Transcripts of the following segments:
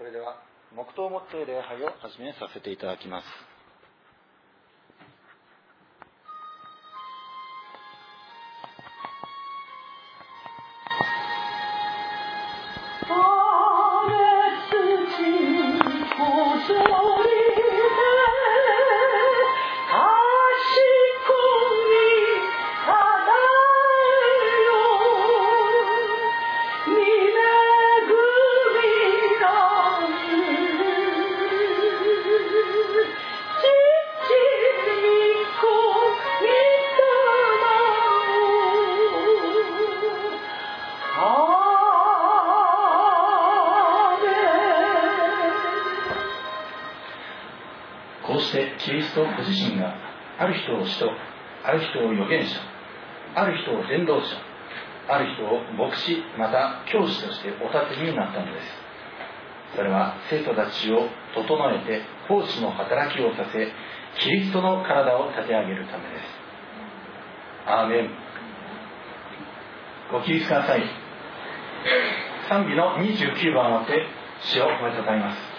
それでは黙祷をもって礼拝を始めさせていただきます。人ある人を預言者ある人を伝道者ある人を牧師また教師としてお立てになったのです。それは生徒たちを整えて奉仕の働きをさせキリストの体を立て上げるためです。アーメン。ご起立ください。賛美の29番をもって主を褒めたたえます。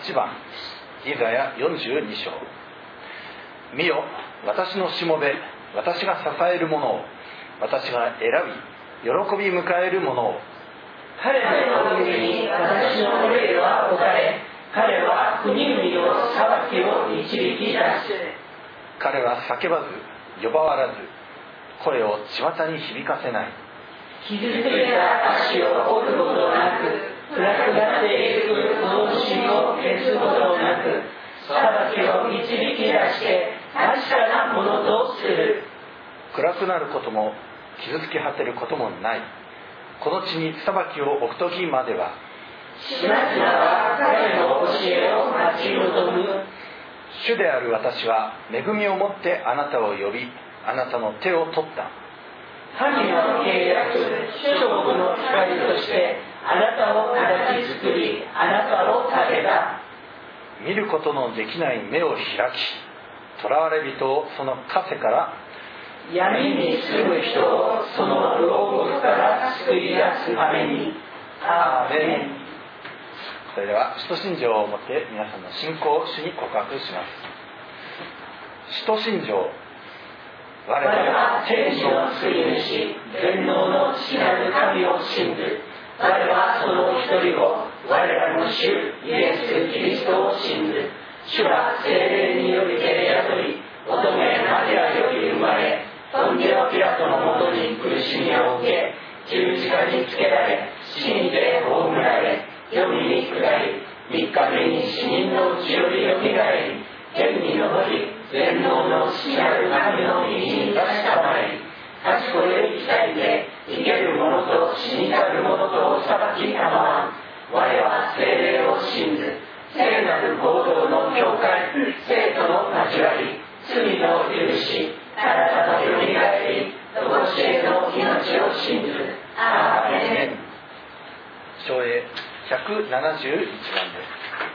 38番イザヤ42章。見よ私のしもべ私が支えるものを私が選び喜び迎えるものを。彼の上に私の霊は置かれ彼は国々を裁きを導き出す。彼は叫ばず呼ばわらず声を巷に響かせない。傷ついた足を折ることなく暗くなっていく脳死を消すことなく裁きを導き出して確かなものとする。暗くなることも傷つき果てることもない。この地に裁きを置く時まではしなしなは彼の教えを待ち望む。主である私は恵みをもってあなたを呼びあなたの手を取った。神の契約主食の光としてあなたを形作りあなたを立てた。見ることのできない目を開き囚われ人をその枷から闇に住む人をその牢獄から救い出すために。アーメン。それでは使徒信条をもって皆さんの信仰を主に告白します。使徒信条我々は天使の救い主全能の父なる神を信ず我はその一人を我らの主イエス・キリストを信ず主は精霊によりて宿り乙女マリアより生まれポンデオピラトのもとに苦しみを受け十字架につけられ死にて葬られ読みに下り三日目に死人のうちよりよみがえり天に昇り全能の死なる神の右に立ちたまり確これに伝えて生ける者と死にたる者とお裁きたまわん。我は精霊を信ず聖なる行動の教会生徒の交わり罪の許し新たなよみがえりと教えの命を信ずアーメン。昭栄171番です。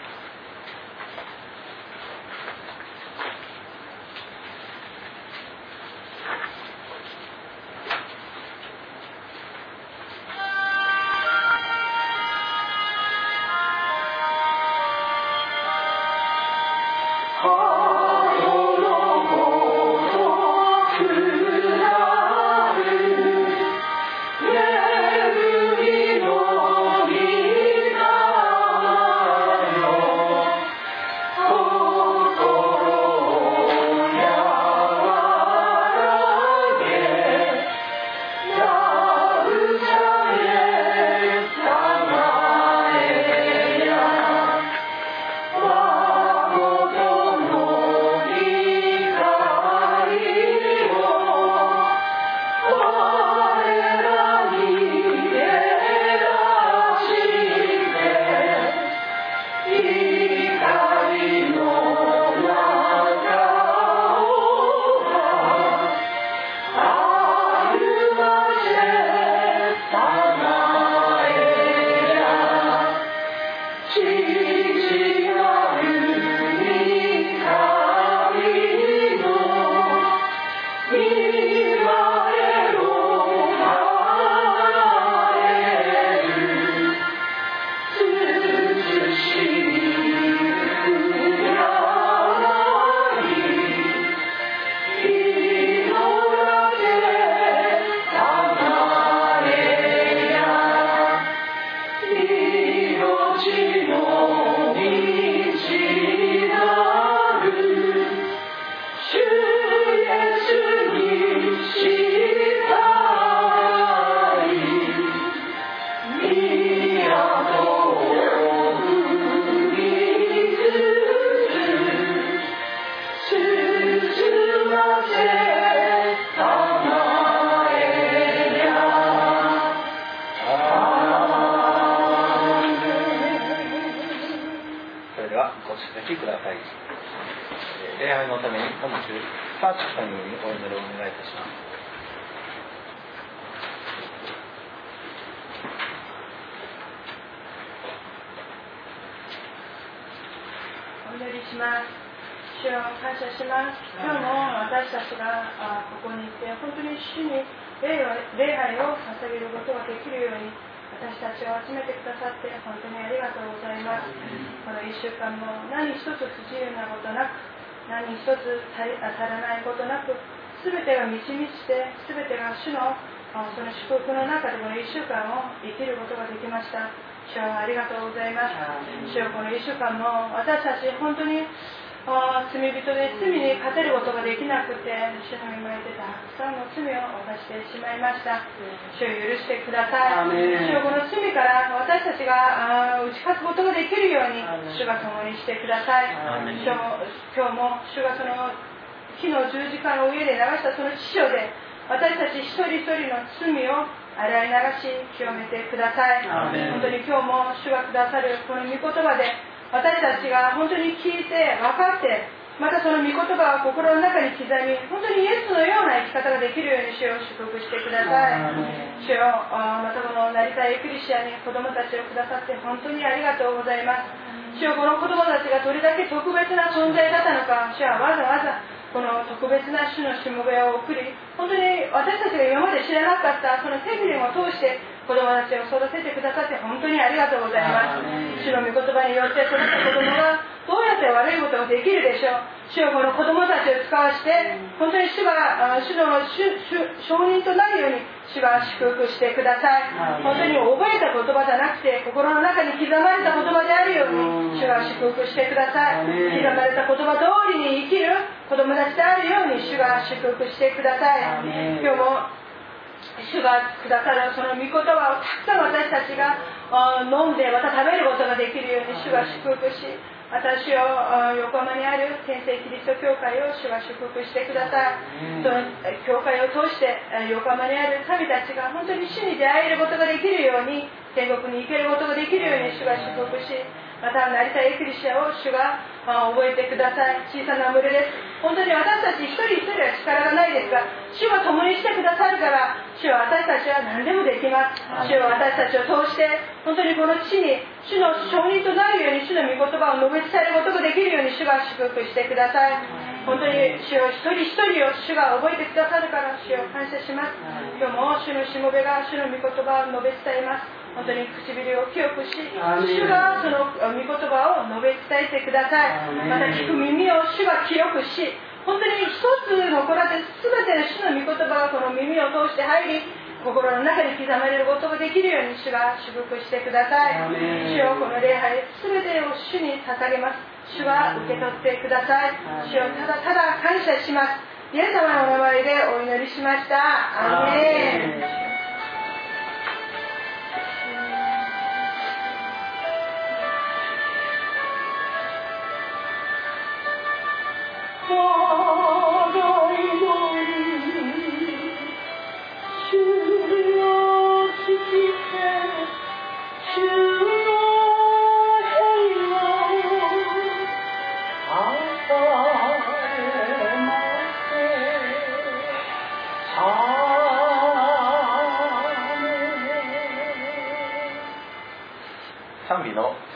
祝福の中でこの1週間を生きることができました。主はありがとうございます。主はこの1週間も私たち本当に罪人で罪に勝てることができなくて主の今言ってたたくさんの罪を犯してしまいました。主を許してください。主をこの罪から私たちが打ち勝つことができるように主が共にしてください。今日も主がその火の十字架の上で流したその父書で私たち一人一人の罪を洗い流し清めてください。本当に今日も主がくださるこの御言葉で私たちが本当に聞いて分かってまたその御言葉を心の中に刻み本当にイエスのような生き方ができるように主を祝福してください。主をまたこの成田エクリシアに子供たちをくださって本当にありがとうございます。主をこの子供たちがどれだけ特別な存在だったのか主はわざわざこの特別な種のしもべを送り本当に私たちが今まで知らなかったそのテレビを通して子供たちを育ててくださって本当にありがとうございます。主の御言葉によって育った子供がどうやって悪いことができるでしょう主よこの子供たちを使わして本当に主が主の承認となるように主が祝福してください。本当に覚えた言葉じゃなくて心の中に刻まれた言葉であるように主が祝福してください。刻まれた言葉通りに生きる子供たちであるように主が祝福してください。今日も主がくださるその御言葉をたくさん私たちが飲んでまた食べることができるように主が祝福し私を横浜にある天聖キリスト教会を主が祝福してください、その教会を通して横浜にある民たちが本当に主に出会えることができるように天国に行けることができるように主が祝福しまた成田エクリシアを主が覚えてください。小さな群れです。本当に私たち一人一人は力がないですが主が共にしてくださるから主は私たちは何でもできます。主は私たちを通して本当にこの地に主の承認となるように主の御言葉を述べ伝えることができるように主が祝福してください。本当に主を一人一人を主が覚えてくださるから主を感謝します。今日も主のしもべが主の御言葉を述べ伝えます本当に唇を清くし主がその御言葉を述べ伝えてください。また聞く耳を主が清くし本当に一つの子らで全ての主の御言葉がこの耳を通して入り心の中に刻まれることができるように主が祝福してください。主をこの礼拝全てを主に捧げます。主は受け取ってください。主をただただ感謝します。イエス様のお名前でお祈りしました。アメ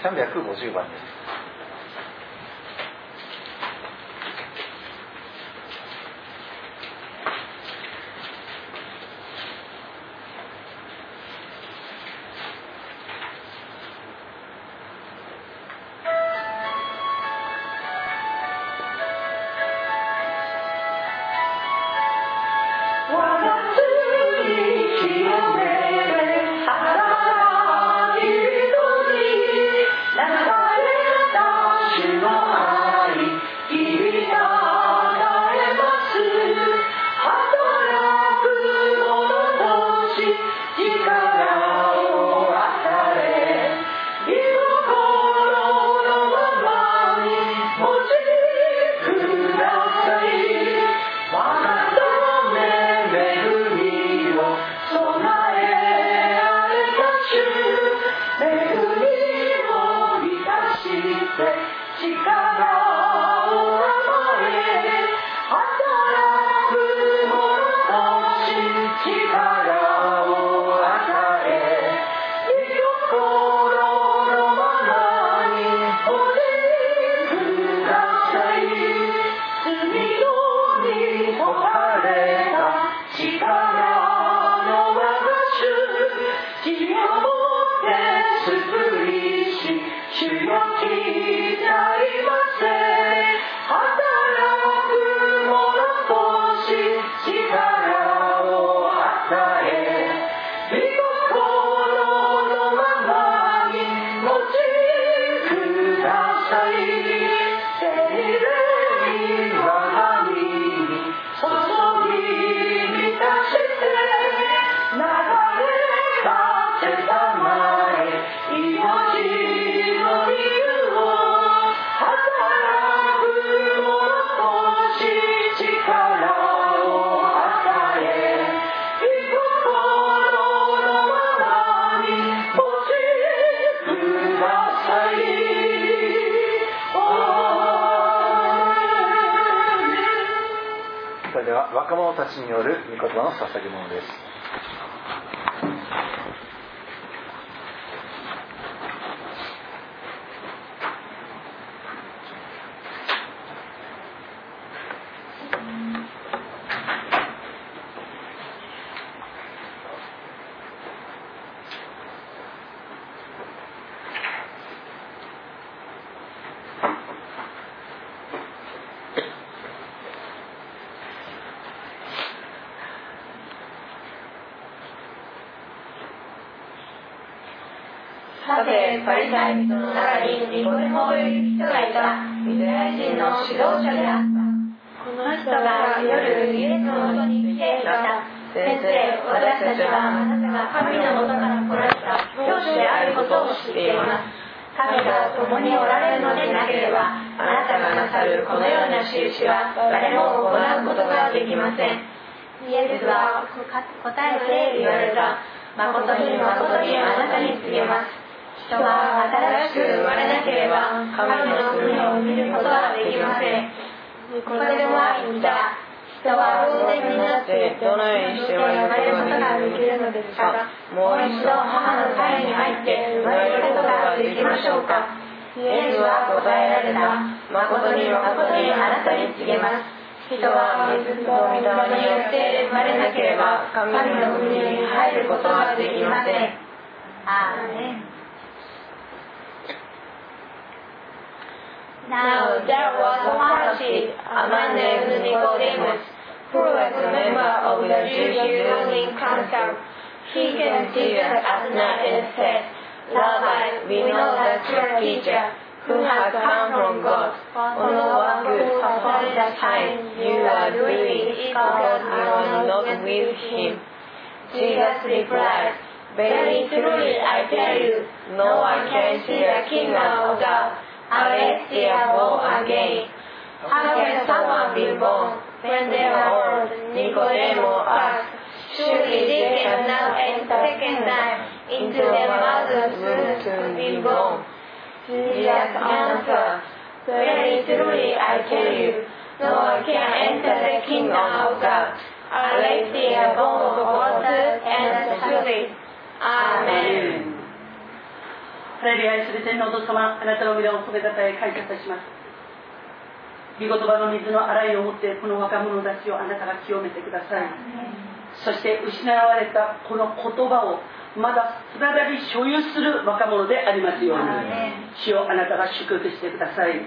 350番です。若者たちによる御言葉の捧げ物です。て、パリサイ人の中にニコデモという人がいた、ユダヤ人の指導者であった。この人が夜、イエスのもとに来ていた。先生、私たちはあなたが神のもとから来られた教師であることを知っています。神が共におられるのでなければ、あなたがなさるこのような印は誰も行うことができません。イエスは答えて言われた。誠に誠にあなたに告げます。人は新しく生まれなければ、神の国を見ることはできません。これでは言った。人は老然になってどのようにして生まれることができるのですかもう一度母の体に入って生まれることができましょうかイエスは答えられた。誠に誠にあなたに告げます。人は水と御霊によって生まれなければ神の国に入ることはできません。アーメン Now there was a Pharisee, a man named Nicodemus, who was a member of the Jewish ruling council. He came to Jesus at night and said, Rabbi, we know that you are a teacher who has come from God. On one who performs the sign you are doing because you are not with him. Jesus replied, Very truly I tell you, no one can see the kingdom of God are born again. How can someone be born when they are old? Nicodemus asked. Surely they cannot enter second time into their mother's womb to be born. Jesus answered, Very truly I tell you, no one can enter the kingdom of God unless they are born of water and spirit. Amen. ハレルヤ愛する天皇と様、あなたの皆を褒めたたえ感謝いたします。御言葉の水の洗いをもってこの若者たちをあなたが清めてください。そして失われたこの言葉をまだ再び所有する若者でありますように主をあなたが祝福してください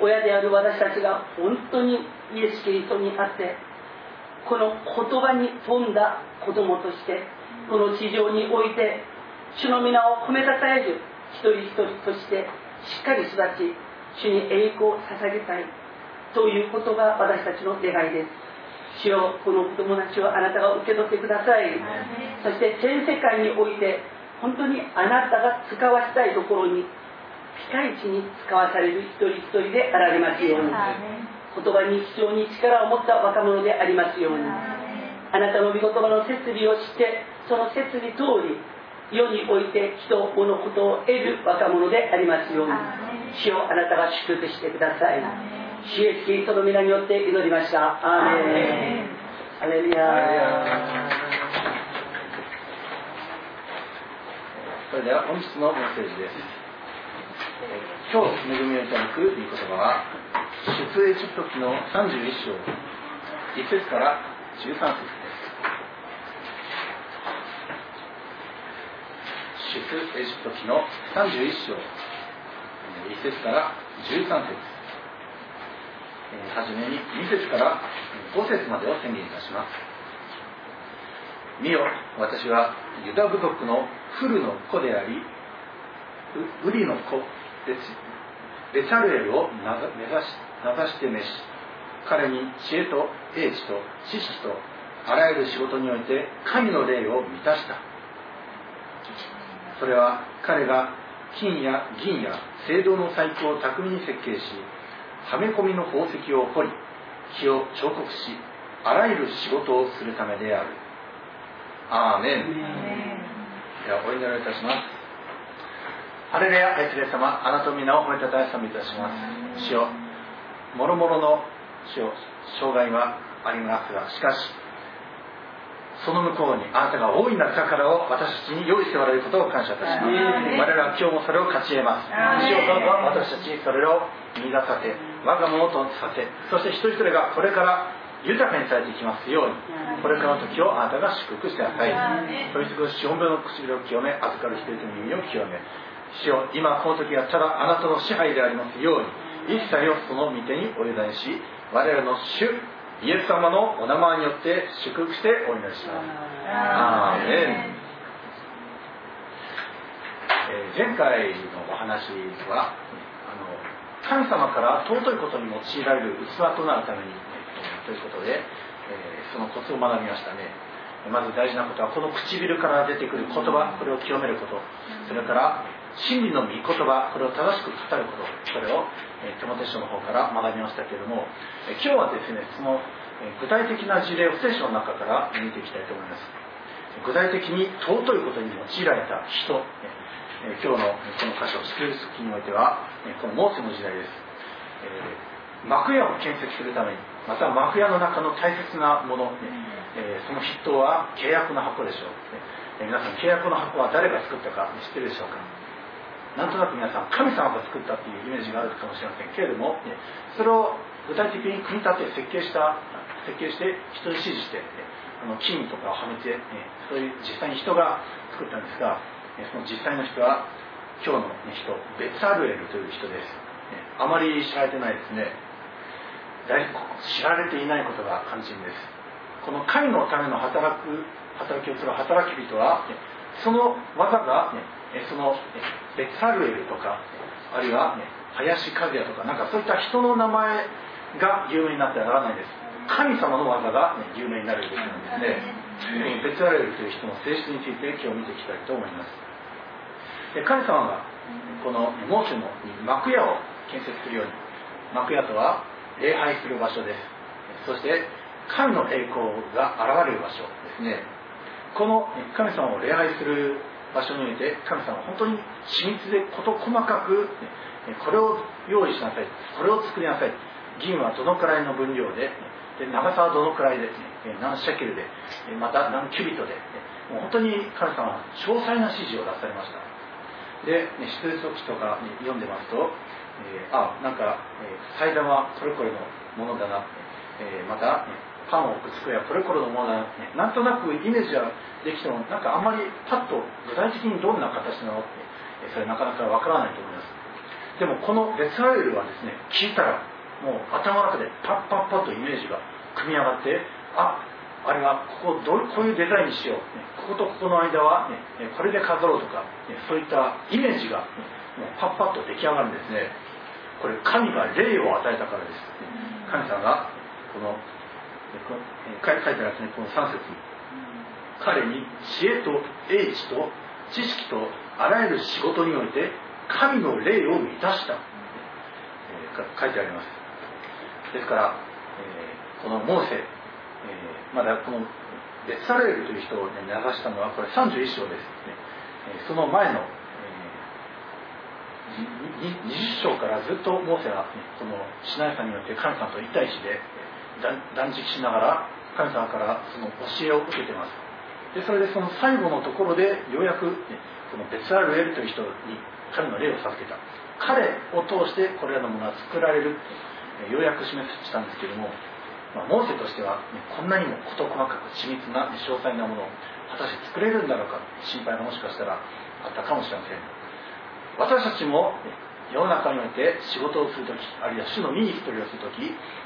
親である私たちが本当にイエス・キリストにあってこの言葉に富んだ子供としてこの地上において主の皆を褒めたたえる一人一人としてしっかり育ち主に栄光を捧げたいということが私たちの願いです。主よこの子供たちをあなたが受け取ってください。そして全世界において本当にあなたが使わしたいところにピカイチに使わされる一人一人であられますように。言葉に非常に力を持った若者でありますように。あなたの御言葉の摂理をしてその摂理通り世において人物ことを得る若者でありますように。主をあなたが祝福してください。主イエスキリストの皆によって祈りました。アーメン。アレルヤそれでは本日のメッセージです。今日恵みをいただく御言葉は出エジプト記の31章1節から13節です出エジプト記の31章。1節から13節。はじめに2節から5節までを宣言いたします。見よ私はユダ部族のフルの子でありウリの子ベサルエルを名指し名指して召し彼に知恵と英知と知識とあらゆる仕事において神の霊を満たした。それは彼が金や銀や青銅の細工を巧みに設計しはめ込みの宝石を彫り木を彫刻しあらゆる仕事をするためである。アーメン。ではお祈りいたします。ハレルヤ愛する様あなたの皆を褒めたたえさめいたします。主よもろもろの主よ障害はありますがしかしその向こうにあなたが大いなる宝を私たちに用意しておられることを感謝いたします。我々は今日もそれを勝ち得ます。主よどうぞ私たちにそれを見出させ我が物とさせそして一人一人がこれから豊かにされていきますようにこれからの時をあなたが祝福してください。そして資本分の唇を清め預かる人々の耳を清め主よ今この時がただあなたの支配でありますように一切をその御手にお委ねし我々の主イエス様のお名前によって祝福してお祈りします。アーメン、えー前回のお話はあの神様から尊いことに用いられる器となるために、ということで、えー、そのコツを学びましたね。まず大事なことはこの唇から出てくる言葉これを清めること。それから真理の御言葉これを正しく語ることそれを、えー、手元書の方から学びましたけれども、えー、今日はですねその具体的な事例を聖書の中から見ていきたいと思います。具体的に尊いことに用いられた人今日のこの箇所救う時においてはこのモーセの時代です、えー、幕屋を建設するためにまた幕屋の中の大切なもの、えー、その筆頭は契約の箱でしょう、えー、皆さん契約の箱は誰が作ったか知ってるでしょうか？なんとなく皆さん神様が作ったっていうイメージがあるかもしれませんけれどもそれを具体的に組み立て設計した設計して人に指示してあの金とかをはめてそういう実際に人が作ったんですがその実際の人は今日の人ベツァルエルという人です。あまり知られてないですね。知られていないことが肝心です。この神のための働く働きをする働き人はその技がそのベツァルエルとかあるいは林和也とかなんかそういった人の名前が有名になってはならないです。神様の技が有名になるべきなんですね。ベツァルエルという人の性質について今日見ていきたいと思います。神様がこのモーセの幕屋を建設するように幕屋とは礼拝する場所です。そして神の栄光が現れる場所ですね。この神様を礼拝する場所において神様は本当に緻密で事細かくこれを用意しなさい。これを作りなさい。銀はどのくらいの分量でで長さはどのくらいで何シャケルでまた何キュビットでもう本当に神様は詳細な指示を出されました。で出エ記とか読んでますと、えー、あなんか、祭壇はこれこれのものだな、えー、また、ね、パンを置く机はこれこれのものだな、んとなくイメージはできてもなんかあんまりパッと具体的にどんな形なのってそれなかなかわからないと思います。でもこのベツアエルはですね聞いたらもう頭の中でパッパッパッとイメージが組み上がってああれはここどこういうデザインにしよう、ね、こことここの間は、ね、これで飾ろうとか、ね、そういったイメージが、パッパッと出来上がるんですね。これ神が霊を与えたからです神様がこの書いてあるですねこの3節。彼に知恵と英知と知識とあらゆる仕事において神の霊を満たした、え書いてあります。ですから、えー、このモーセえー、まだこのベツサレールという人を、ね、流したのはこれ31章です。ね、えー、その前の、えー、20章からずっとモーセは、ね、このシナイさんによって神様と一対一で断食しながら神様からその教えを受けてます。でそれでその最後のところでようやく、ね、このベツアルエルという人に神の霊を授けた。彼を通してこれらのものは作られる。ようやく示したんですけどもまあ、モーセとしては、ね、こんなにも事細かく緻密な、詳細なものを果たして作れるんだろうか心配がもしかしたらあったかもしれません。私たちも、ね、世の中において仕事をするときあるいは主のミニストリーをするとき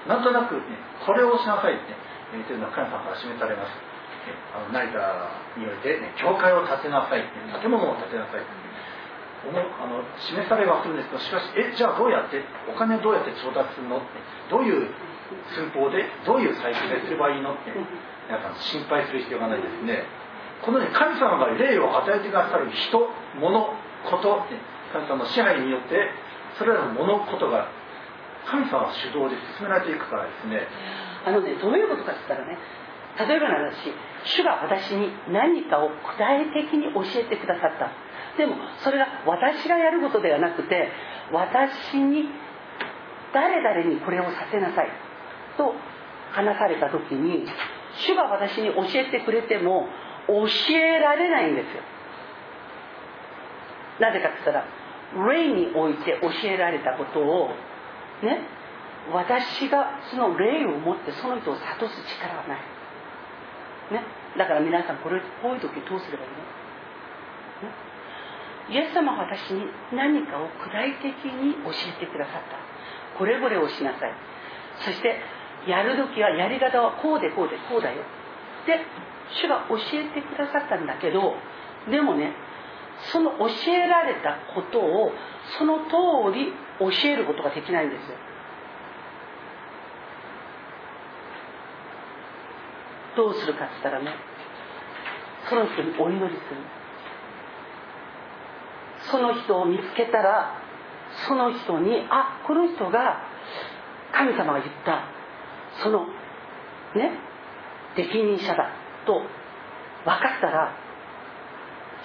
なんとなく、ね、これをしなさいって、ね、というのは神様から示されます。あの成田において、ね、教会を建てなさい建物を建てなさいあの示されはするんですけどしかしえじゃあどうやってお金をどうやって調達するのってどういう寸法でどういうサイズですればいいのって皆さん心配する必要がないですね。このね神様が霊を与えてくださる人物こと神様の支配によってそれらの物事が神様主導で進められていくからですね。あのねどういうことかって言ったらね例えばの話主が私に何かを具体的に教えてくださった。でもそれが私がやることではなくて私に誰々にこれをさせなさい。と話された時に主が私に教えてくれても教えられないんですよ。なぜかって言ったら霊において教えられたことをね私がその霊を持ってその人を諭す力はない、ね、だから皆さんこれこういう時どうすればいいの、ね、イエス様は私に何かを具体的に教えてくださった。これこれをしなさい。そしてやる時はやり方はこうでこうでこうだよ。で主が教えてくださったんだけどでもねその教えられたことをその通り教えることができないんですよ。どうするかっつったらねその人にお祈りする。その人を見つけたらその人にあこの人が神様が言ったそのね適任者だと分かったら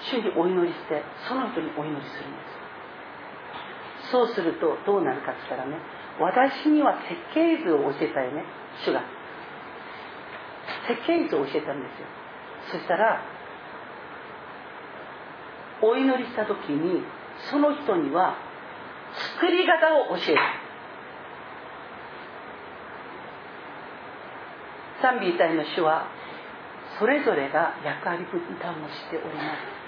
主にお祈りしてその人にお祈りするんです。そうするとどうなるかって言ったらね私には設計図を教えたよね主が。設計図を教えたんですよ。そしたらお祈りした時にその人には作り方を教える賛美隊の主はそれぞれが役割分担をしております。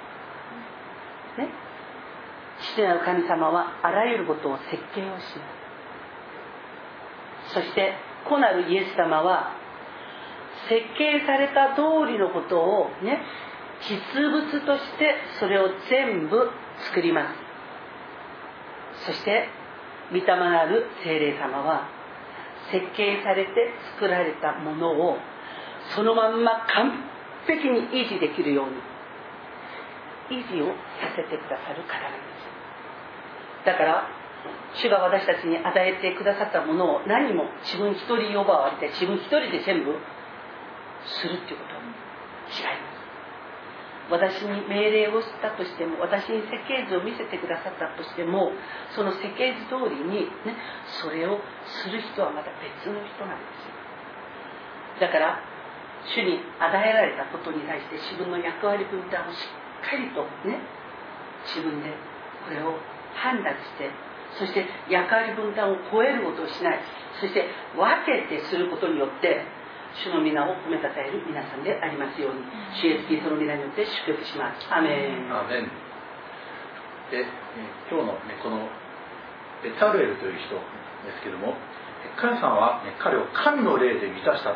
ね。父なる神様はあらゆることを設計をしますそして子なるイエス様は設計された通りのことをね実物としてそれを全部作ります。そして御霊なる精霊様は設計されて作られたものをそのまんま完璧に維持できるように。維持をさせてくださる方なんです。だから主が私たちに与えてくださったものを何も自分一人呼ばわれて自分一人で全部するっていうことは違います。私に命令をしたとしても私に設計図を見せてくださったとしてもその設計図通りに、ね、それをする人はまた別の人なんですよ。だから主に与えられたことに対して自分の役割分担をしっかりとね自分でこれを判断してそして役割分担を超えることをしないそして分けてすることによって主の皆を褒めたたえる皆さんでありますように、主イエスキリストの皆によって祝福します。アメン。アメンで、今日の、ね、このベタルエルという人ですけども、神様は、ね、彼を神の霊で満たした、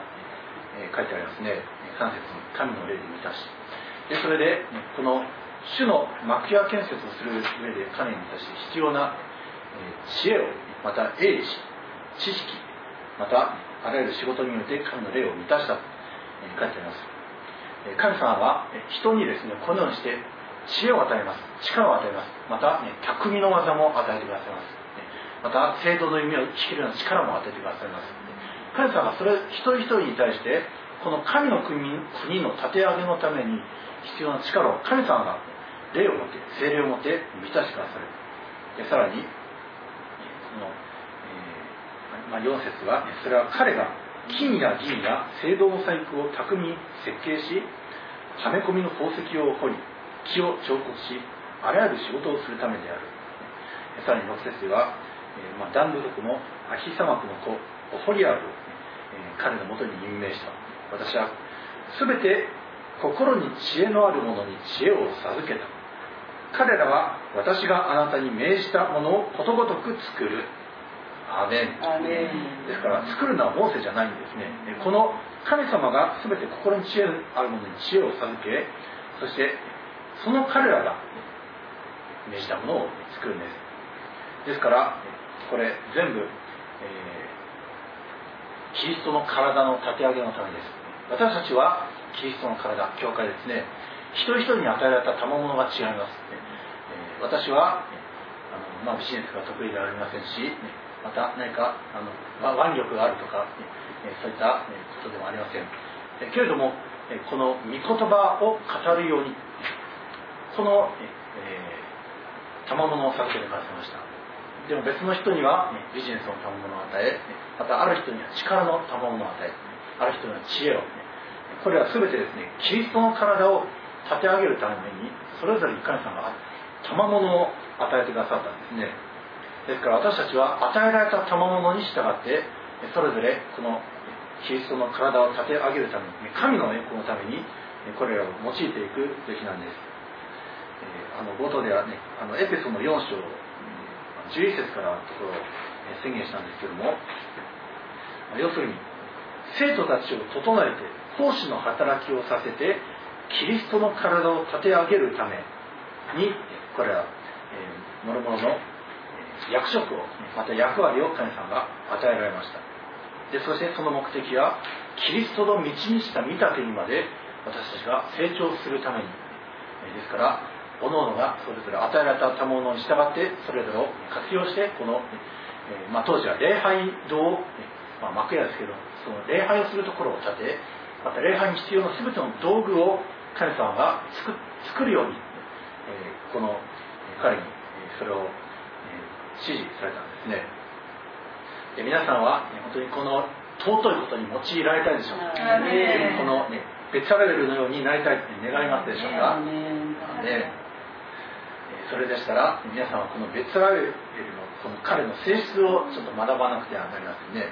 えー、書いてありますね。3節に神の霊で満たし。でそれで、この主の幕屋建設をする上で彼に満たし必要な、知恵を、また英知、知識、またあらゆる仕事によって神の霊を満たしたと書いてあります。神様は人にですねこのようにして知恵を与えます。力を与えます。また、ね、巧みの技も与えてくださいます。また聖堂の夢を生きるような力も与えてくださいます。神様はそれ一人一人に対してこの神の国の立て上げのために必要な力を神様が霊を持って精霊を持って満たしてくださる。でさらにこのまあ、4節はそれは彼が金や銀や青銅の細工を巧みに設計しはめ込みの宝石を掘り木を彫刻しあらゆる仕事をするためである。さらに6節では、えーまあ、ダンブ族のアヒサマクの子オホリアルを、えー、彼のもとに任命した。私は全て心に知恵のある者に知恵を授けた。彼らは私があなたに命じたものをことごとく作る。アメン。ですから作るのはモーセじゃないんですね。この神様が全て心に知恵あるものに知恵を授けそしてその彼らが命じたものを作るんです。ですからこれ全部、えー、キリストの体の立て上げのためです。私たちはキリストの体教会ですね。一人一人に与えられた賜物が違います、え、私はあの、まあ、ビジネスが得意ではありませんしまた何かあの腕力があるとか、そういったことでもありません。けれどもこの御言葉を語るようにこの、えー、賜物を授けてくださいました。でも別の人にはビジネスの賜物を与えまたある人には力の賜物を与えある人には知恵をこれは全てですねキリストの体を立て上げるためにそれぞれに神様が賜物を与えてくださったんですね。ですから私たちは与えられた賜物に従ってそれぞれこのキリストの体を立て上げるために神の栄光のためにこれらを用いていくべきなんです。あの冒頭ではねあのエペソの4章11節からのところを宣言したんですけども要するに生徒たちを整えて奉仕の働きをさせてキリストの体を立て上げるためにこれら、えー、諸々の役職をまた役割を神様が与えられました。でそしてその目的はキリストの道にした見立てにまで私たちが成長するために。ですから各々がそれぞれ与えられたものに従ってそれぞれを活用してこの、え、まあ、当時は礼拝堂、まあ、幕屋ですけどその礼拝をするところを建てまた礼拝に必要な全ての道具を神様が作作るように、えー、この彼にそれを、えー、指示されたんですね。で皆さんは、ね、本当にこの尊いことに用いられたいでしょうか、この、ね、ベツァレルのようになりたいって願いますでしょうか、ね。それでしたら皆さんはこのベツラエルのこの彼の性質をちょっと学ばなくてはなりませんね。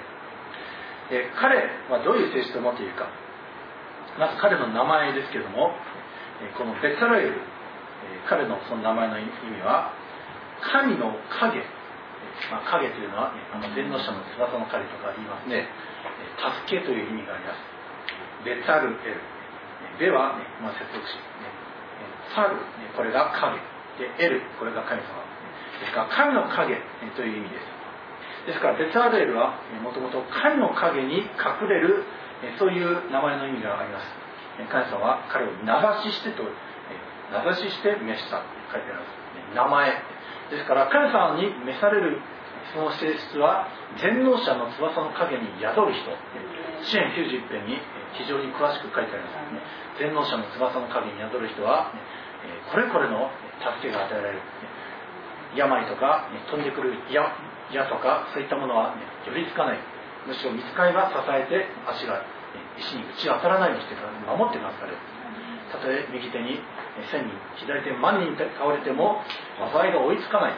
で彼はどういう性質を持っているか彼の名前ですけどもこのベツラエル彼のその名前の意味は神の影、まあ、影というのは、ね、あの電脳者の翼の影とか言いますね。助けという意味があります。ベツァルエル。ベは、ねまあ、接続詞、ね、サル、ね、これが影。で L これが神様。ですから神の影という意味です。ですからベツアデールはもともと神の影に隠れるそういう名前の意味があります。神様は彼を名指ししてと名指しして召したと書いてあります。名前。ですから神様に召されるその性質は全能者の翼の影に宿る人。支援91編に非常に詳しく書いてあります。ね全能者の翼の影に宿る人はこれこれの助けが与えられる。病とか、飛んでくる矢矢とかそういったものは、ね、寄りつかないむしろ見つかりが支えて足が石に打ち当たらないようにしてから守ってくださるたとえ右手に千人左手に万人倒れても災いが追いつかない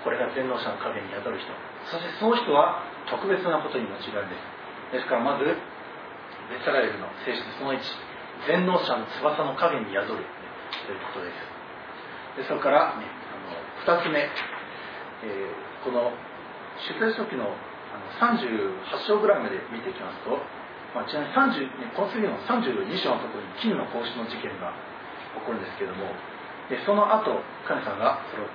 これが全能者の影に宿る人そしてその人は特別なことに用いられるですからまずベツラエルの性質その1全能者の翼の影に宿るということですでそれから、ね、あの2つ目、えー、この出世書記の38章ぐらいまで見ていきますと、まあ、ちなみに30、この次の32章のところに金の格子の事件が起こるんですけどもでその後神様がそれを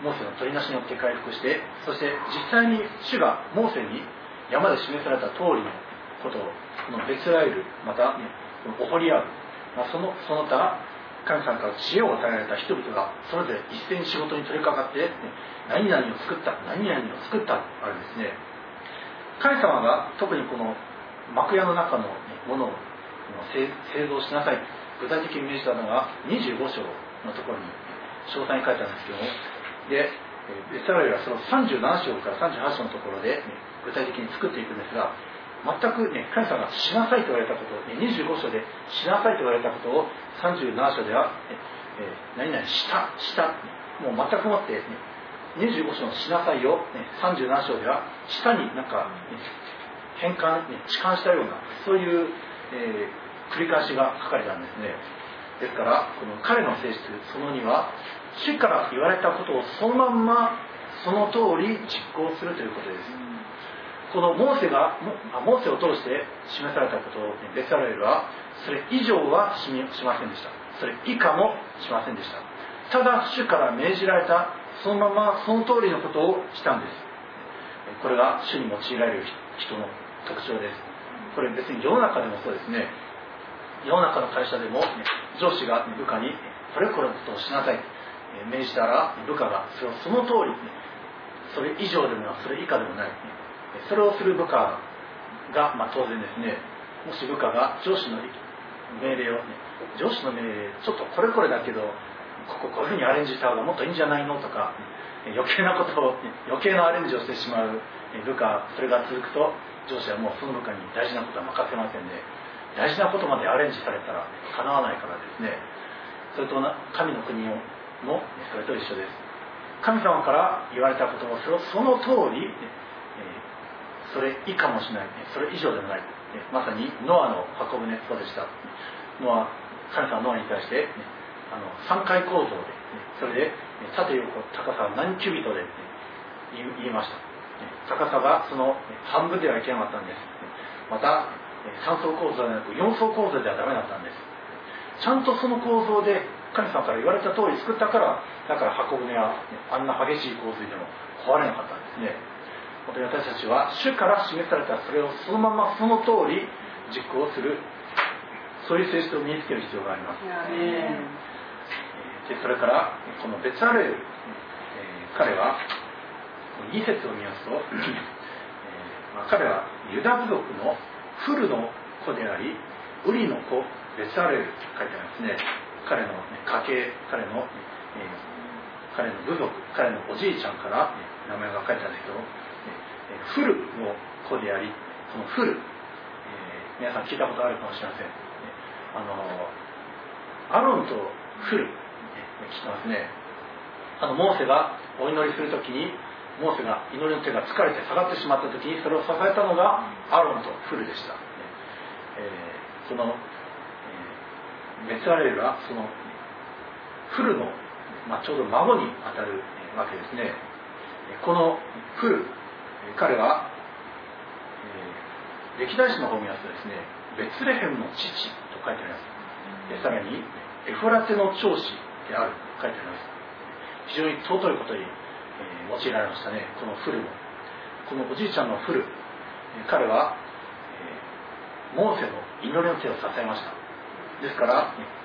モーセの取りなしによって回復してそして実際に主がモーセに山で示された通りのことをこのベツラエルまた、ね、オホリアブ、まあ、そのその他神様から知恵を与えられた人々がそれぞれ一斉に仕事に取り掛かって、ね、何々を作った何々を作ったあれですね。神様が特にこの幕屋の中の、ものを製造しなさい。具体的に命じたのが25章のところに詳細に書いてあるんですけども。でベサラエルはその37章から38章のところで、具体的に作っていくんですが全くね、神様がしなさいと言われたこと、ね、25章でしなさいと言われたことを37章では、何々した、した、もう全くもって、ね、25章のしなさいを、ね、37章では下になんか、ね、変換、ね、置換したような、そういう、えー、繰り返しが書かれたんですね。ですから、この彼の性質その2は、主から言われたことをそのまんまその通り実行するということです。このモーセがモーセを通して示されたことをベツアレルはそれ以上はしませんでしたそれ以下もしませんでしたただ主から命じられたそのままその通りのことをしたんです。これが主に用いられる人の特徴です。これ別に世の中でもそうですね。世の中の会社でも、上司が部下にこれこれのことをしなさい。命じたら部下がそれをその通りそれ以上でもなくそれ以下でもない。それをする部下が、まあ、当然ですね。もし部下が上司の命令を、ね、上司の命令ちょっとこれこれだけどこここういうふうにアレンジした方がもっといいんじゃないのとか余計なことを余計なアレンジをしてしまう部下それが続くと上司はもうその部下に大事なことは任せませんで、ね、大事なことまでアレンジされたらかなわないからですね。それと神の国もそれと一緒です。神様から言われたこともその通りそれ以下もしない、それ以上でもない、まさにノアの箱舟そうでした。ノア神様ノアに対して、あの3階構造で、それで縦横高さは何キュビットで、言いました。高さがその半分ではいけなかったんです。また3層構造ではなく4層構造ではダメだったんです。ちゃんとその構造で神様から言われた通り作ったからだから箱舟はあんな激しい洪水でも壊れなかったんですね。本当に私たちは主から示されたそれをそのままその通り実行するそういう性質を身につける必要があります。でそれからこのベツアレル、えー、彼は2節を見ますと、えーまあ、彼はユダ部族のフルの子でありウリの子ベツアレルと書いてありますね。彼の、ね、家系彼の、えー、彼の部族彼のおじいちゃんから、ね、名前が書いてあるんですけど、えー、フルの子でありそのフル、えー、皆さん聞いたことあるかもしれません、あのアロンとフル、ね、聞きますね。あのモーセがお祈りするときにモーセが祈りの手が疲れて下がってしまった時にそれを支えたのがアロンとフルでした、えー、そのメツアレルはそのフルの、まあ、ちょうど孫にあたるわけですね。このフル彼は、えー、歴代史の方を見ますとですねベツレヘムの父と書いてあります。さらにエフラテの長子である書いてあります。非常に尊いことに、え、用いられましたね。このフルも。このおじいちゃんのフル。彼は、えー、モーセの祈りの手を支えました。ですから、え、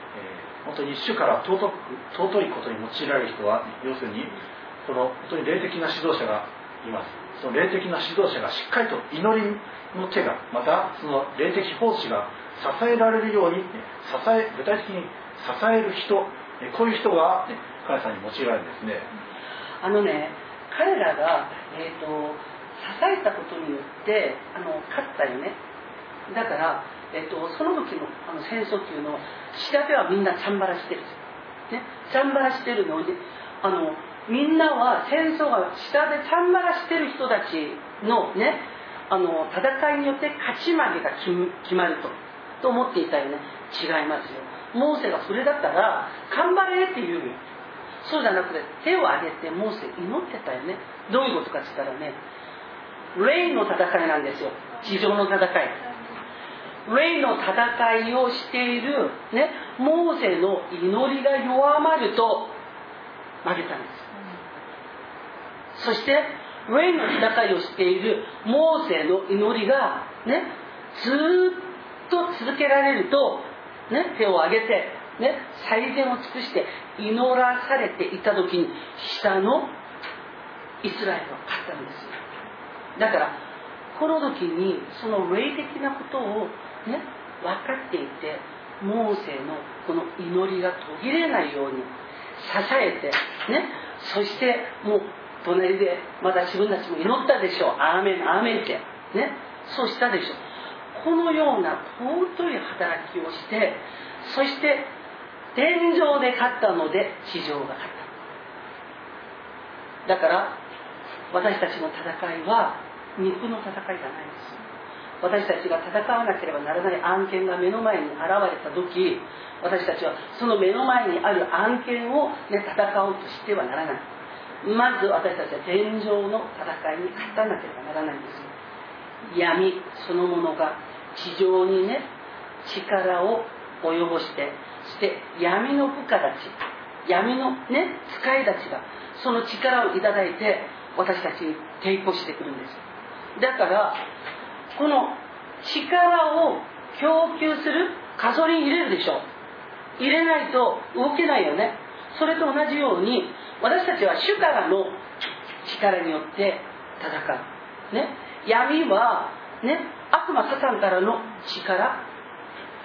本当に主から尊く尊いことに用いられる人は要するにこの本当に霊的な指導者がいます。その霊的な指導者がしっかりと祈りの手がまたその霊的奉仕が支えられるように支え具体的に支える人こういう人が、ね、彼さんに用いられるんですね。あのね彼らが、えーと、と支えたことによってあの勝ったよね。だからえっと、その時のあの戦争級の下ではみんなチャンバラしてる、ね、チャンバラしてるのにあのみんなは戦争が下でチャンバラしてる人たちのねあの戦いによって勝ち負けが決まると。と思っていたよね。違いますよ。モーセがそれだったら頑張れって言うよ。そうじゃなくて手を挙げてモーセ祈ってたよね。どういうことかって言ったらね霊の戦いなんですよ。地上の戦い。霊の戦いをしている、ね、モーセの祈りが弱まると負けたんです、そして霊の戦いをしているモーセの祈りがねずっと続けられると、ね、手を挙げて、ね、最善を尽くして祈らされていた時に下のイスラエルは勝ったんですよ。だからこの時にその霊的なことをね、分かっていてモーセのこの祈りが途切れないように支えて、ね、そしてもう隣でまた自分たちも祈ったでしょう。アーメンアーメンって、ね、そうしたでしょう。このような尊い働きをしてそして天井で勝ったので地上が勝った。だから私たちの戦いは肉の戦いじゃないです。私たちが戦わなければならない案件が目の前に現れた時私たちはその目の前にある案件を、ね、戦おうとしてはならない。まず私たちは天上の戦いに勝たなければならないんです。闇そのものが地上にね力を及ぼしてそして闇の部下たち闇のね使いたちがその力をいただいて私たちに抵抗してくるんです。だからこの力を供給するガソリン入れるでしょ入れないと動けないよね。それと同じように私たちは主からの力によって戦う、ね、闇は、ね、悪魔サタンからの力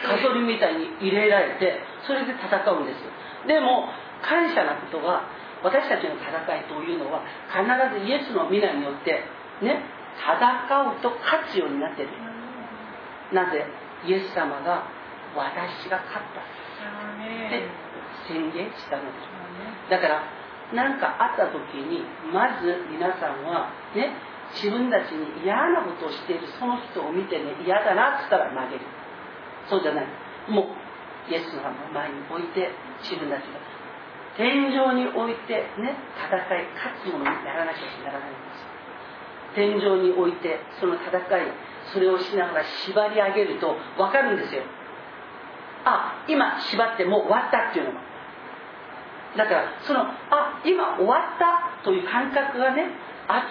ガソリンみたいに入れられてそれで戦うんですでも感謝なことは私たちの戦いというのは必ずイエスの皆によってね戦うと勝つようになってる。なぜ？イエス様が私が勝った。って宣言したのです。だから何かあった時にまず皆さんはね自分たちに嫌なことをしているその人を見てね嫌だなっつったら投げる。そうじゃない。もうイエス様の前に置いて自分たちが。天井に置いてね戦い勝つものにならなきゃならないんです。天井に置いてその戦いそれをしながら縛り上げると分かるんですよ。あ今縛ってもう終わったっていうのが。だからそのあ今終わったという感覚がね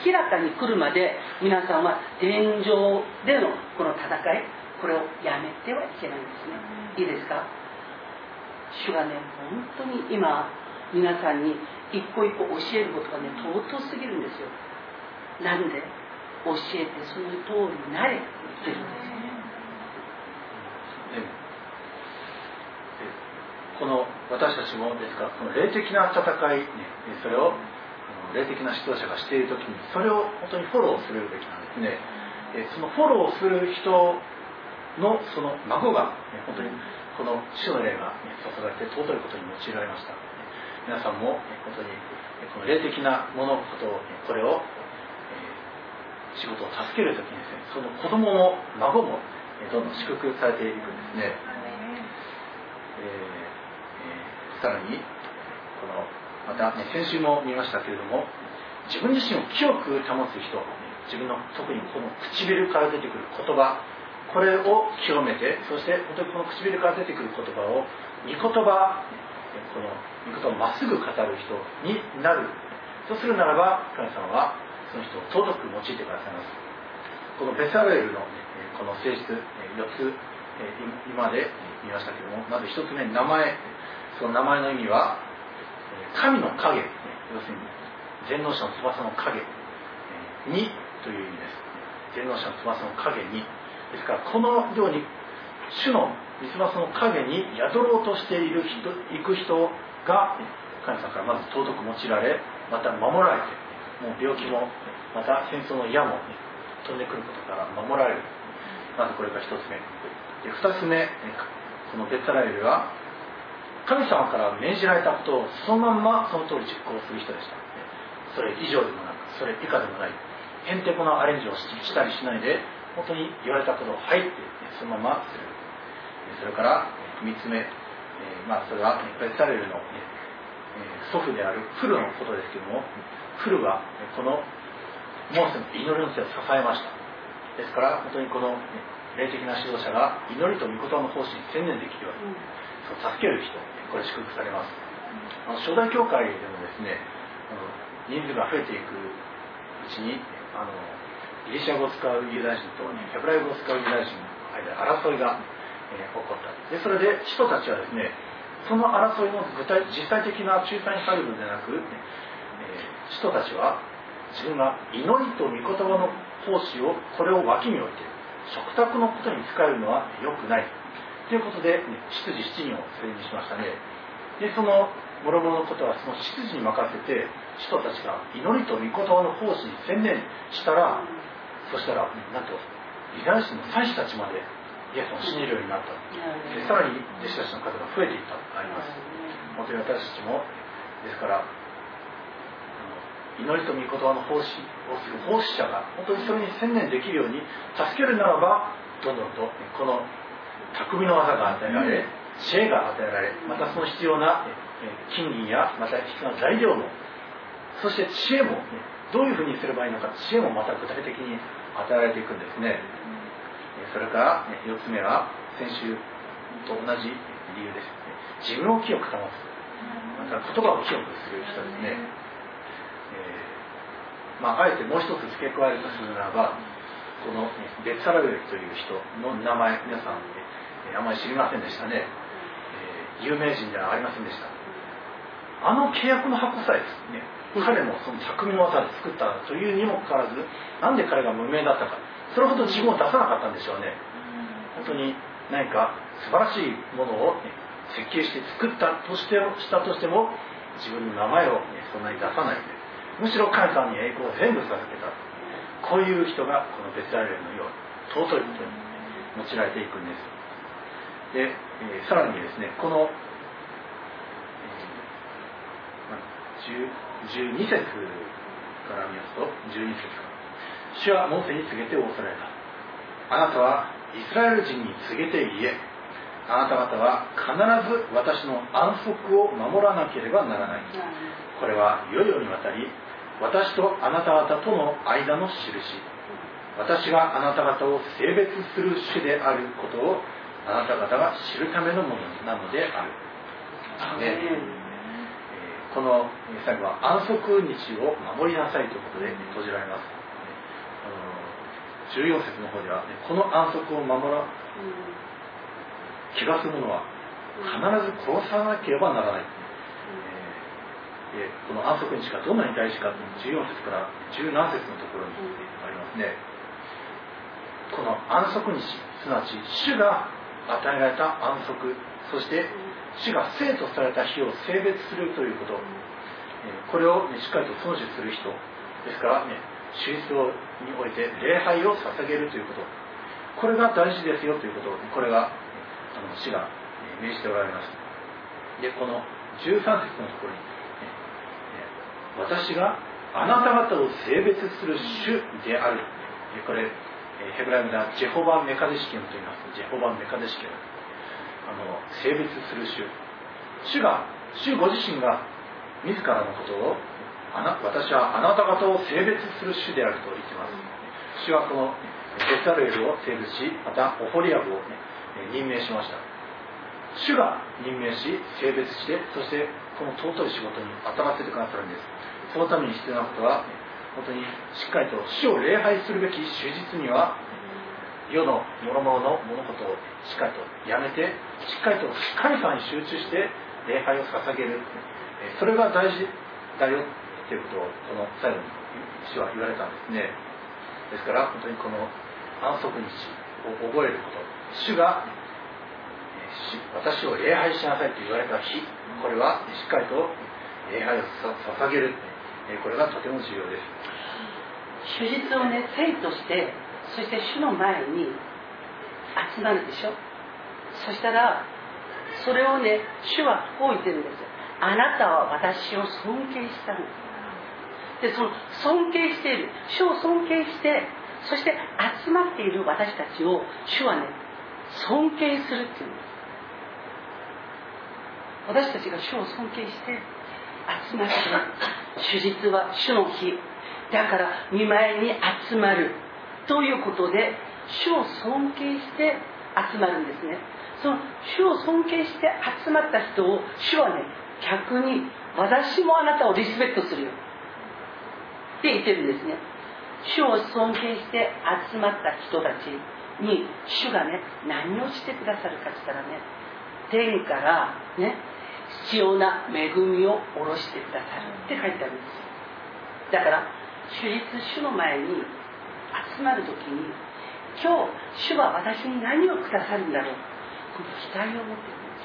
明らかに来るまで皆さんは天上でのこの戦いこれをやめてはいけないんですね。いいですか？主がね本当に今皆さんに一個一個教えることがね尊すぎるんですよ。なんで？教えてその通りになれって言ってるんですこの私たちもですか？らこの霊的な戦い、ね、それを霊的な指導者がしている時にそれを本当にフォローするべきなんですね。そのフォローする人のその孫が、ね、本当にこの主の霊が、ね、注がれて尊いことに用いられました。皆さんも本当にこの霊的なものことをこれを仕事を助ける時にですねその子供も孫もどんどん祝福されていくんですね、えーさらにこのまた、ね、先週も見ましたけれども自分自身を清く保つ人自分の特にこの唇から出てくる言葉これを清めてそして本当にこの唇から出てくる言葉を御言葉この御言葉をまっすぐ語る人になる。とするならば神様はその人を尊く用いてくださいます。このベサレルのこの性質4つ今で見ましたけどもまず1つ目名前。その名前の意味は神の影要するに全能者の翼の影。にという意味です全能者の翼の影に。ですからこのように主の翼の影に宿ろうとしている人行く人が神様からまず尊く用いられまた守られてもう病気もまた戦争の矢も、飛んでくることから守られる。まずこれが1つ目。で2つ目このベッタラエルは神様から命じられたことをそのまんまその通り実行する人でしたそれ以上でもなくそれ以下でもないへんてこなアレンジをしたりしないで本当に言われたことを入ってそのままするそれから3つ目、えまあ、それはベサレルの、祖父であるフルのことですけどもフルはこのモーセの祈りの手を支えましたですから本当にこの霊的な指導者が祈りと御言葉の奉仕に専念できるように、助ける人これ祝福されます。初代教会でもですね人数が増えていくうちにあのギリシャ語を使うユダヤ人とヘブライ語を使うユダヤ人の間で争いが、えー、起こった。でそれで人たちはですねその争いの具体実際的な仲裁に入るのではなく、えー、人たちは自分が祈りと御言葉の奉仕をこれを脇に置いて食卓のことに使えるのは良くない。ということで、執事7人をそれにしましたね。でその諸々のことはその執事に任せて人たちが祈りと御言葉の奉仕に専念したらそしたらなんとユダヤ人の祭司たちまでイエスを信じるようになった。でさらに弟子たちの数が増えていったとあります。本当に私たちもですから祈りと御言葉の奉仕をする奉仕者が本当にそれに専念できるように助けるならばどんどんとこの匠の技が与えられ、知恵が与えられまたその必要な金銀やまた必要な材料もそして知恵も、どういうふうにすればいいのか知恵もまた具体的に与えられていくんですね。それから4つ目は先週と同じ理由です。自分を清く保つ。また言葉を清くする人ですね、えー、まあ、あえてもう一つ付け加えるとするならばこのベッサラベルという人の名前皆さんあまり知りませんでしたね、えー、有名人ではありませんでした。あの契約の箱さえですね。彼のその匠の技で作ったというにもかかわらずなんで彼が無名だったか。それほど自分を出さなかったんでしょうね。本当に何か素晴らしいものを、ね、設計して作ったとしてしたとしても自分の名前を、ね、そんなに出さない。でむしろ神様に栄光を全部授けた。こういう人がこのベツラレルのように尊いことに用いられていくんですで、えー、さらにですねこの、えー、12節から見ますと12節主はモーセに告げて仰せられた。あなたはイスラエル人に告げて言え。あなた方は必ず私の安息を守らなければならない。これは世々にわたり私とあなた方との間の印。私があなた方を性別する主であることをあなた方が知るためのものなのである。ね。えこの最後は安息日を守りなさいということで閉じられます。14節の方では、この安息を守ら気がする者は必ず殺さなければならない、えー、この安息日がどんなに大事かという14節から17節のところにありますね。この安息日すなわち主が与えられた安息そして主が生とされた日を性別するということ。これを、ね、しっかりと尊視する人。ですからね宗教において礼拝を捧げるということ。これが大事ですよということこれがあの死が命じておられますでこの13節のところに、私があなた方を性別する主である。これヘブライムではジェホバ・メカデシケムと言います。ジェホバ・メカデシケム。あの性別する主主が主ご自身が自らのことをあな私はあなた方を性別する主であると言っています。主はこのベサレールを性別しまたオホリアブを、ね、任命しました。主が任命し性別してそしてこの尊い仕事に当たらせてくださるんです。そのために必要なことは本当にしっかりと主を礼拝するべき終日には世の諸々の物事をしっかりとやめてしっかりと神様に集中して礼拝を捧げる。それが大事だよっていうことをこの最後に主は言われたんですね。ですから本当にこの安息日を覚えること。主が私を礼拝しなさいと言われた日これはしっかりと礼拝を捧げる。これがとても重要です。主日をね生としてそして主の前に集まるでしょ？そしたらそれをね主はこう言ってるんですあなたは私を尊敬したんですでその尊敬している。主を尊敬してそして集まっている私たちを主はね尊敬するっていうんです。私たちが主を尊敬して集まって主日は主の日。だから見舞いに集まるということで主を尊敬して集まるんですね。その主を尊敬して集まった人を主はね逆に私もあなたをリスペクトするよって言ってるんですね。主を尊敬して集まった人たちに主がね何をしてくださるかって言ったらね天からね必要な恵みを下ろしてくださるって書いてあるんです。だから主日主の前に集まる時に今日主は私に何をくださるんだろう。この期待を持ってるんで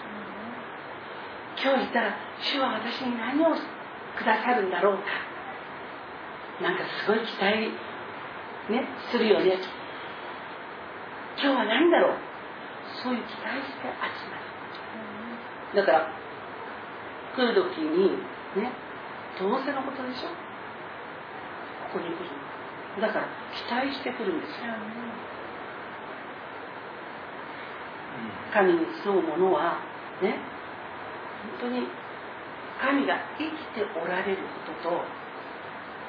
す今日いたら主は私に何をくださるんだろうか。なんかすごい期待ねするよね。今日は何だろう。そういう期待して集まる。だから来る時にねどうせのことでしょ？ここに来るだから期待してくるんですよ、ね神に集う者はね本当に神が生きておられることと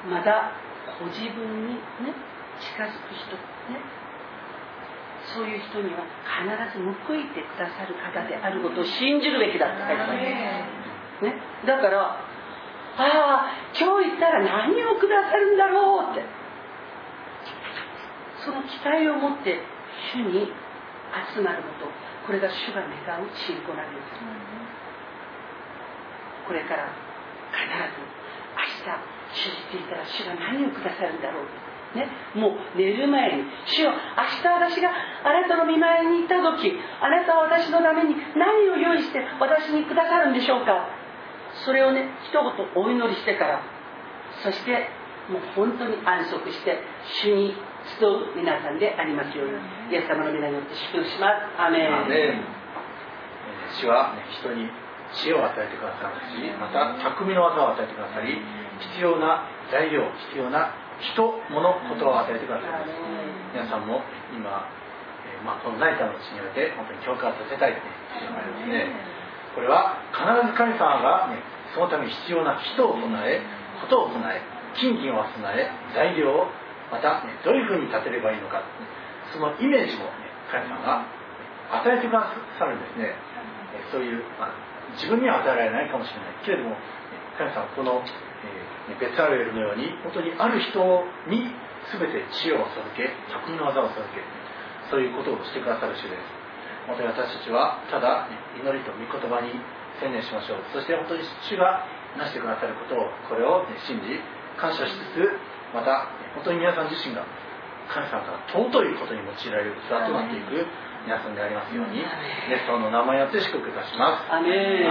まだご自分にね近づく人ねそういう人には必ず報いてくださる方であることを信じるべきだって書いてます。ね、だからああ今日行ったら何をくださるんだろうって。その期待を持って主に集まること。これが主が願う信仰なんです、これから必ず明日主っていたら主が何をくださるんだろう。ね、もう寝る前に「主よ明日私があなたの見舞いに行った時あなたは私のために何を用意して私にくださるんでしょうか」それをね一言お祈りしてからそしてもう本当に安息して主に集う皆さんでありますようにイエス様の皆によって祝福します。アメン。主は、ね、人に知恵を与えてくださるしまた匠の技を与えてくださり必要な材料必要な人物ことを与えてくださいます。皆さんも今、えまあ、この成田の地において本当に共感させたいというのがありますねこれは必ず神様が、ね、そのために必要な人を備えことを備え金銀を備え材料をまた、ね、どういうふうに立てればいいのか、そのイメージも、ね、神様が与えてくださるんですね。そういう、まあ、自分には与えられないかもしれない。けれども神様この、えー、ベツアルエルのように本当にある人に全て知恵を授け巧みの技を授けそういうことをしてくださる主です。本当に私たちはただ祈りと御言葉に専念しましょうそして本当に主がなしてくださることをこれを、ね、信じ感謝しつつまた本当に皆さん自身が神様から尊いことに用いられる器となっていく皆さんでありますように、イエス様の名前によって祝福いたします。アメン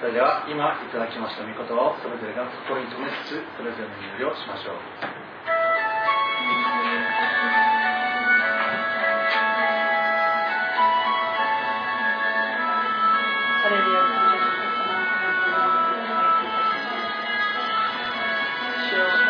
それでは今いただきました御言葉をそれぞれが心に留めつつそれぞれの祈りをしましょう。教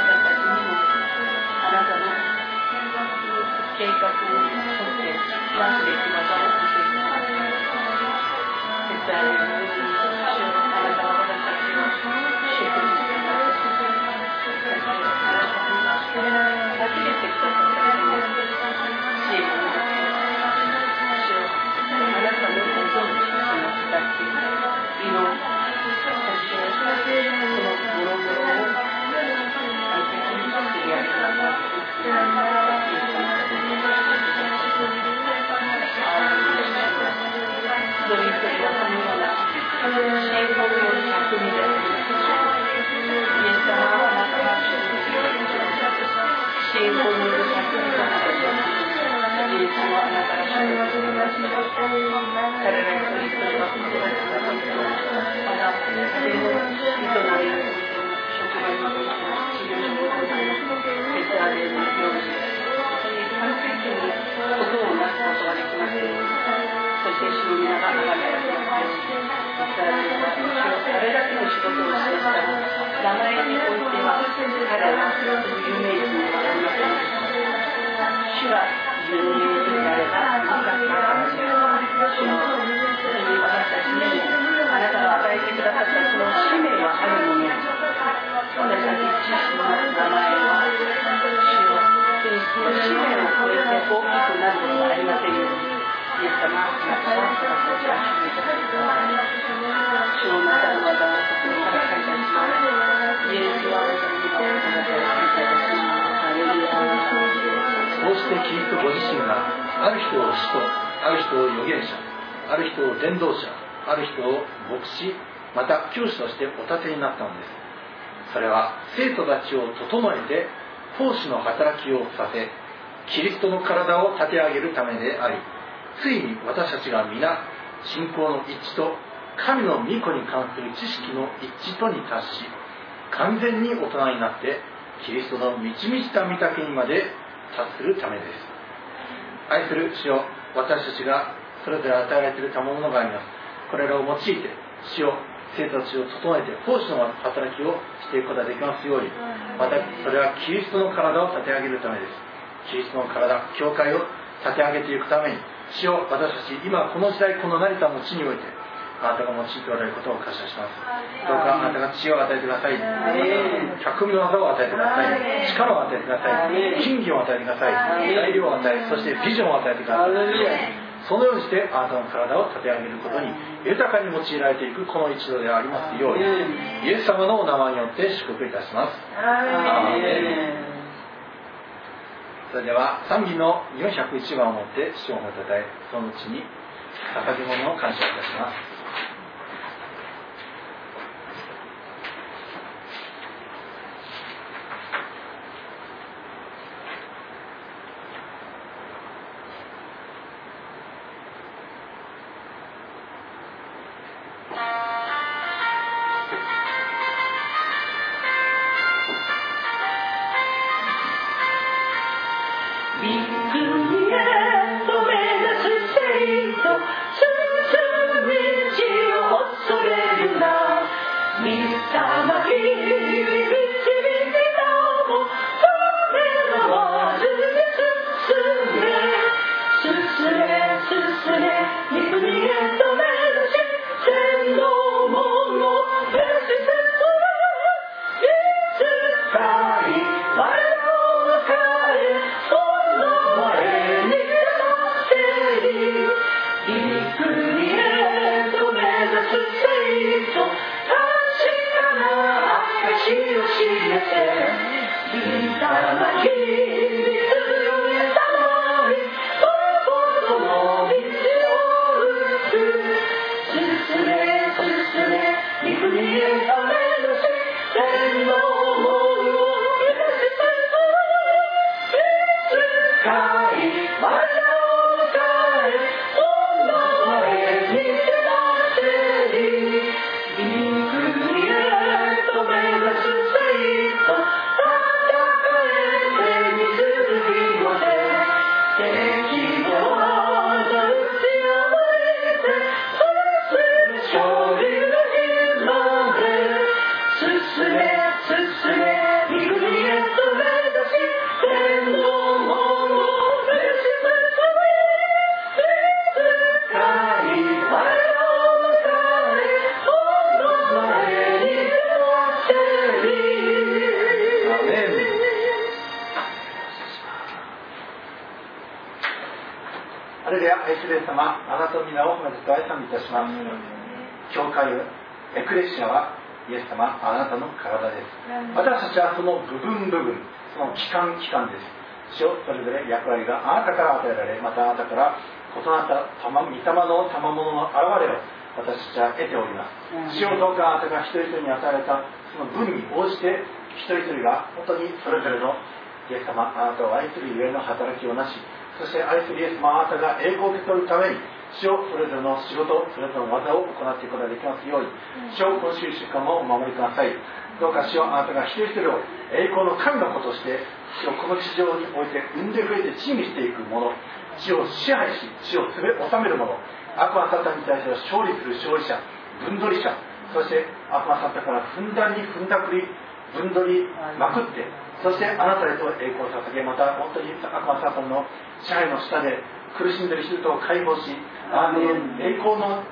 ことをなすことができます。そして、死が、したそれだけの仕事をしたら名前においては有名人にりません主はの私たちにあなたが与えてくださったその使命はあるのに私たち自身の名前は主その使命を超えて大きくなるのではありませんように。イエス様、お願いします。してキリストご自身がある人を使徒ある人を預言者ある人を伝道者ある人を牧師また教師としてお立てになったのです。それは生徒たちを整えて奉仕の働きをさせキリストの体を立て上げるためでありついに私たちが皆信仰の一致と神の御子に関する知識の一致とに達し完全に大人になってキリストの満ち満ちた御岳にまで達するためです。愛する主よ私たちがそれぞれ与えられている賜物があります。これらを用いて主よ生徒たちを整えて奉仕の働きをしていくことができますようにまたそれはキリストの体を立て上げるためです。キリストの体教会を立て上げていくために主を私たち今この時代この成田の地においてあなたが用いておられることを感謝します。どうかあなたが知恵を与えてください。巧みの技を与えてください。力を与えてください。金魚を与えてください。材料を与えそしてビジョンを与えてください。そのようにしてあなたの体を立て上げることに豊かに用いられていくこの一度でありますようにイエス様のお名前によって祝福いたします。それでは賛美の401番をもって主をもたたえそのうちに捧げ物を感謝いたします no, no, no, this is 期間です。主それぞれ役割があなたから与えられまたあなたから異なった御霊の賜物の現れを私たちは得ております。主をどうかあなたが一人一人に与えたその分に応じて一人一人が本当にそれぞれのイエス様あなたを愛するゆえの働きをなしそして愛するイエス様あなたが栄光を受け取るために主をそれぞれの仕事それぞれの技を行っていくことができますように主を今週1週間もお守りください。どうか主をあなたが一人一人を栄光の神の子として主をこの地上において産んで増えて地にしていくもの地を支配し地を治めるもの悪魔サタンに対しては勝利する勝利者分取り者そして悪魔サタンからふんだんに踏んだくり分取りまくってそしてあなたへと栄光を捧げまた本当に悪魔サタンの支配の下で苦しんでいる人々を解放しあなたの栄光の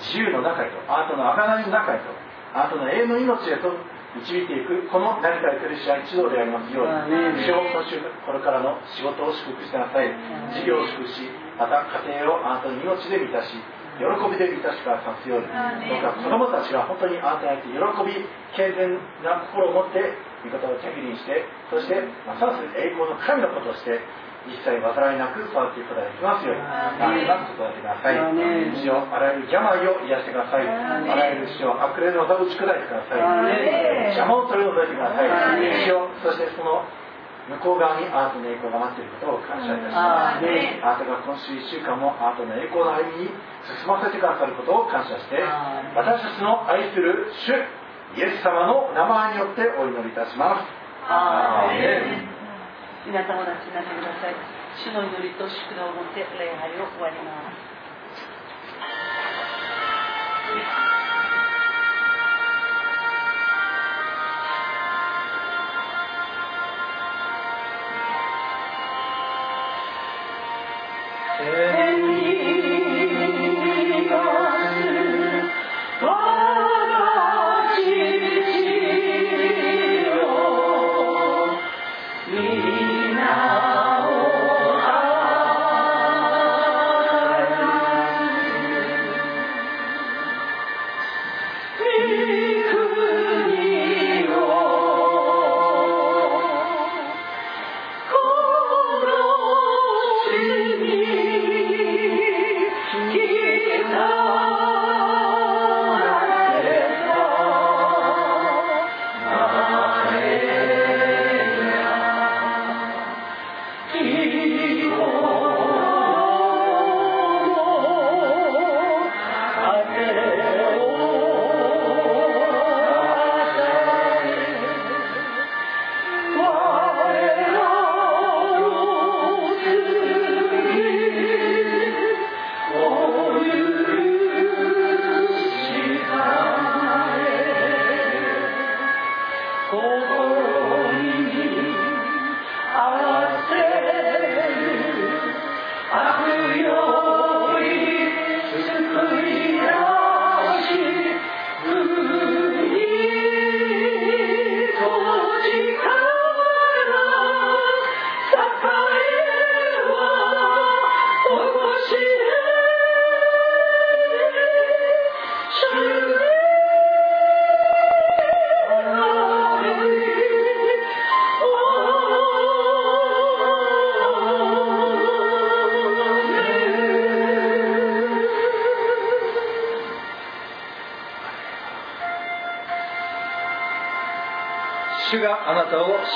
自由の中へとあなたの贖いの中へとあなたの永遠の命へと導いていくこの何かエクレシア一同でありますように主を今週これからの仕事を祝福してください。事業を祝福しまた家庭をあなたの命で満たし喜びで満たしからさすようにどうか子供たちが本当にあなたに喜び健全な心を持って御言葉を手切りにしてそしてますます栄光の神の子として一切煩いなく育っていくことができますように。何なく育ててください。主をあらゆる病を癒してください。あらゆる主を悪霊の技を打ち砕いてください。邪魔を取り除いてください。主をそしてその向こう側にアートの栄光が待っていることを感謝いたします。あなたが今週1週間もアートの栄光の歩みに進ませてくださることを感謝して私たちの愛する主イエス様の名前によってお祈りいたします皆様お立ちになってください。主の祈りと祝祷を持って礼拝を終わります。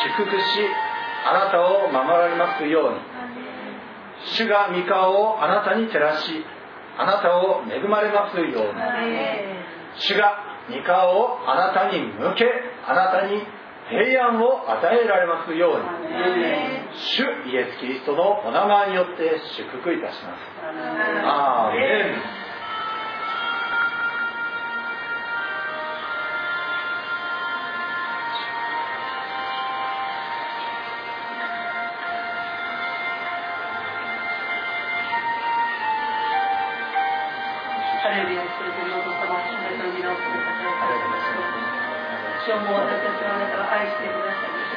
祝福しあなたを守られますように。主が御顔をあなたに照らしあなたを恵まれますように。主が御顔をあなたに向けあなたに平安を与えられますように。主イエス・キリストのお名前によって祝福いたします。アーメン。主をも私たちはあなたが愛してください私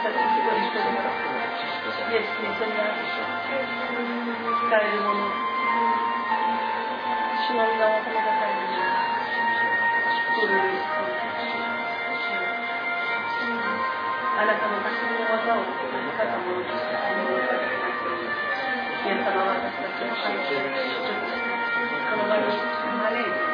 たち一人一人がイエス・キリストにあって使えるもの主の皆を褒めたたえるあなたの私の技を肩ものとしてあの技をイエス様は私たちの愛してこの場に生まれて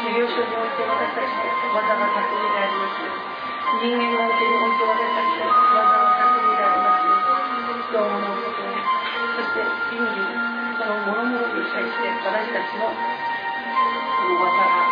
事業所において私たちの技が巧みであります人間関係において私たちの技が巧みでありますどうものことそして人類このも々に対して私たちの技が